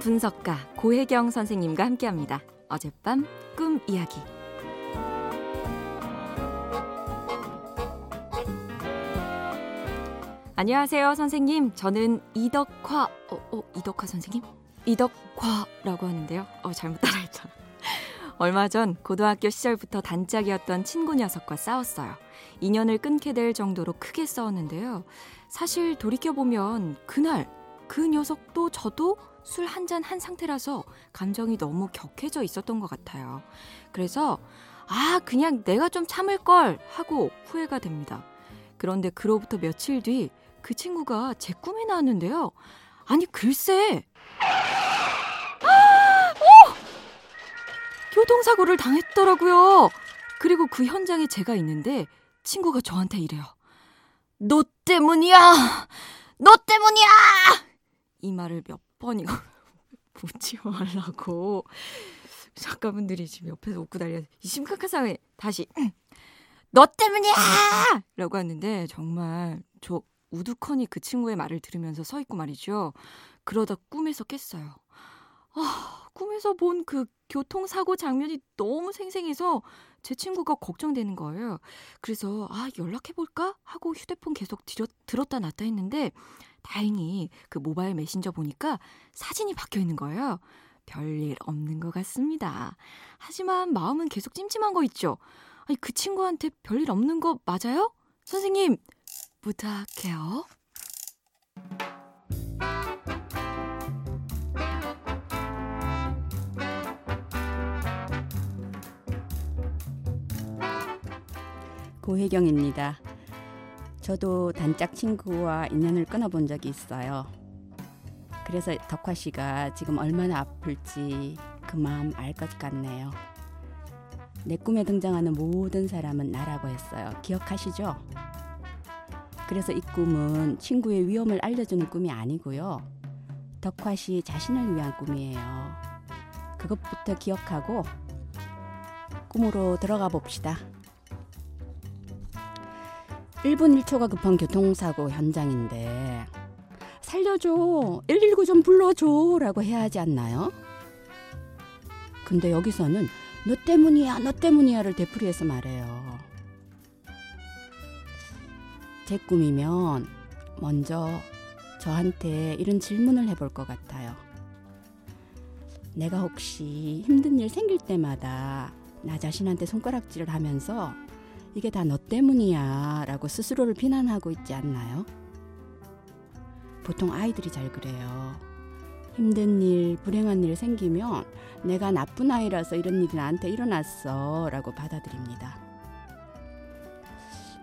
분석가 고혜경 선생님과 함께합니다. 어젯밤 꿈 이야기. 안녕하세요, 선생님. 저는 이덕화, 어, 어, 이덕화 선생님? 이덕화라고 하는데요. 어, 잘못 따라했죠. 얼마 전 고등학교 시절부터 단짝이었던 친구 녀석과 싸웠어요. 인연을 끊게 될 정도로 크게 싸웠는데요. 사실 돌이켜보면 그날 그 녀석도 저도 술 한 잔 한 상태라서 감정이 너무 격해져 있었던 것 같아요. 그래서 아, 그냥 내가 좀 참을 걸 하고 후회가 됩니다. 그런데 그로부터 며칠 뒤 그 친구가 제 꿈에 나왔는데요. 아니, 글쎄. 아! 오! 교통사고를 당했더라고요. 그리고 그 현장에 제가 있는데 친구가 저한테 이래요. 너 때문이야! 너 때문이야! 이 말을 몇 번이고 묻지 말라고 작가분들이 지금 옆에서 웃고 달려 이 심각한 상황에 다시 너 때문이야! 라고 하는데 정말 저 우두커니 그 친구의 말을 들으면서 서 있고 말이죠. 그러다 꿈에서 깼어요. 아, 꿈에서 본 그 교통사고 장면이 너무 생생해서 제 친구가 걱정되는 거예요. 그래서 아, 연락해볼까? 하고 휴대폰 계속 들었, 들었다 놨다 했는데 다행히 그 모바일 메신저 보니까 사진이 박혀 있는 거예요. 별일 없는 것 같습니다. 하지만 마음은 계속 찜찜한 거 있죠? 아니, 그 친구한테 별일 없는 거 맞아요? 선생님, 부탁해요. 고혜경입니다. 저도 단짝 친구와 인연을 끊어본 적이 있어요. 그래서 덕화 씨가 지금 얼마나 아플지 그 마음 알 것 같네요. 내 꿈에 등장하는 모든 사람은 나라고 했어요. 기억하시죠? 그래서 이 꿈은 친구의 위험을 알려주는 꿈이 아니고요. 덕화 씨 자신을 위한 꿈이에요. 그것부터 기억하고 꿈으로 들어가 봅시다. 1분 1초가 급한 교통사고 현장인데 살려줘. 119 좀 불러줘 라고 해야 하지 않나요? 근데 여기서는 너 때문이야 너 때문이야를 되풀이해서 말해요. 제 꿈이면 먼저 저한테 이런 질문을 해볼 것 같아요. 내가 혹시 힘든 일 생길 때마다 나 자신한테 손가락질을 하면서 이게 다 너 때문이야 라고 스스로를 비난하고 있지 않나요? 보통 아이들이 잘 그래요. 힘든 일, 불행한 일 생기면 내가 나쁜 아이라서 이런 일이 나한테 일어났어 라고 받아들입니다.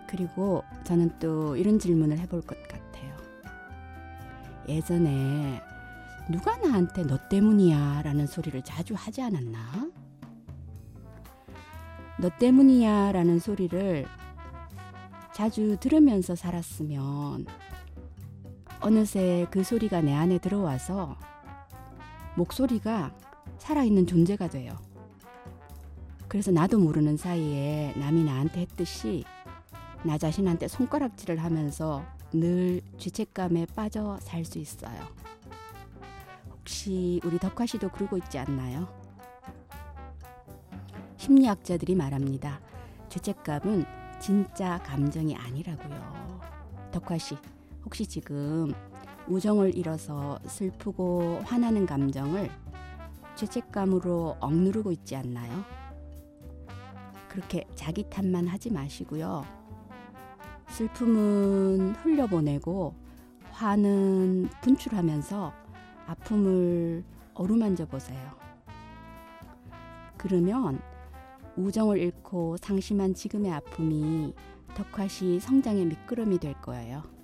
그리고 저는 또 이런 질문을 해볼 것 같아요. 예전에 누가 나한테 너 때문이야 라는 소리를 자주 하지 않았나? 너 때문이야 라는 소리를 자주 들으면서 살았으면 어느새 그 소리가 내 안에 들어와서 목소리가 살아있는 존재가 돼요. 그래서 나도 모르는 사이에 남이 나한테 했듯이 나 자신한테 손가락질을 하면서 늘 죄책감에 빠져 살 수 있어요. 혹시 우리 덕화 씨도 그러고 있지 않나요? 심리학자들이 말합니다. 죄책감은 진짜 감정이 아니라고요. 덕화 씨, 혹시 지금 우정을 잃어서 슬프고 화나는 감정을 죄책감으로 억누르고 있지 않나요? 그렇게 자기 탓만 하지 마시고요. 슬픔은 흘려보내고 화는 분출하면서 아픔을 어루만져 보세요. 그러면 우정을 잃고 상심한 지금의 아픔이 덕화시 성장의 미끄럼이 될 거예요.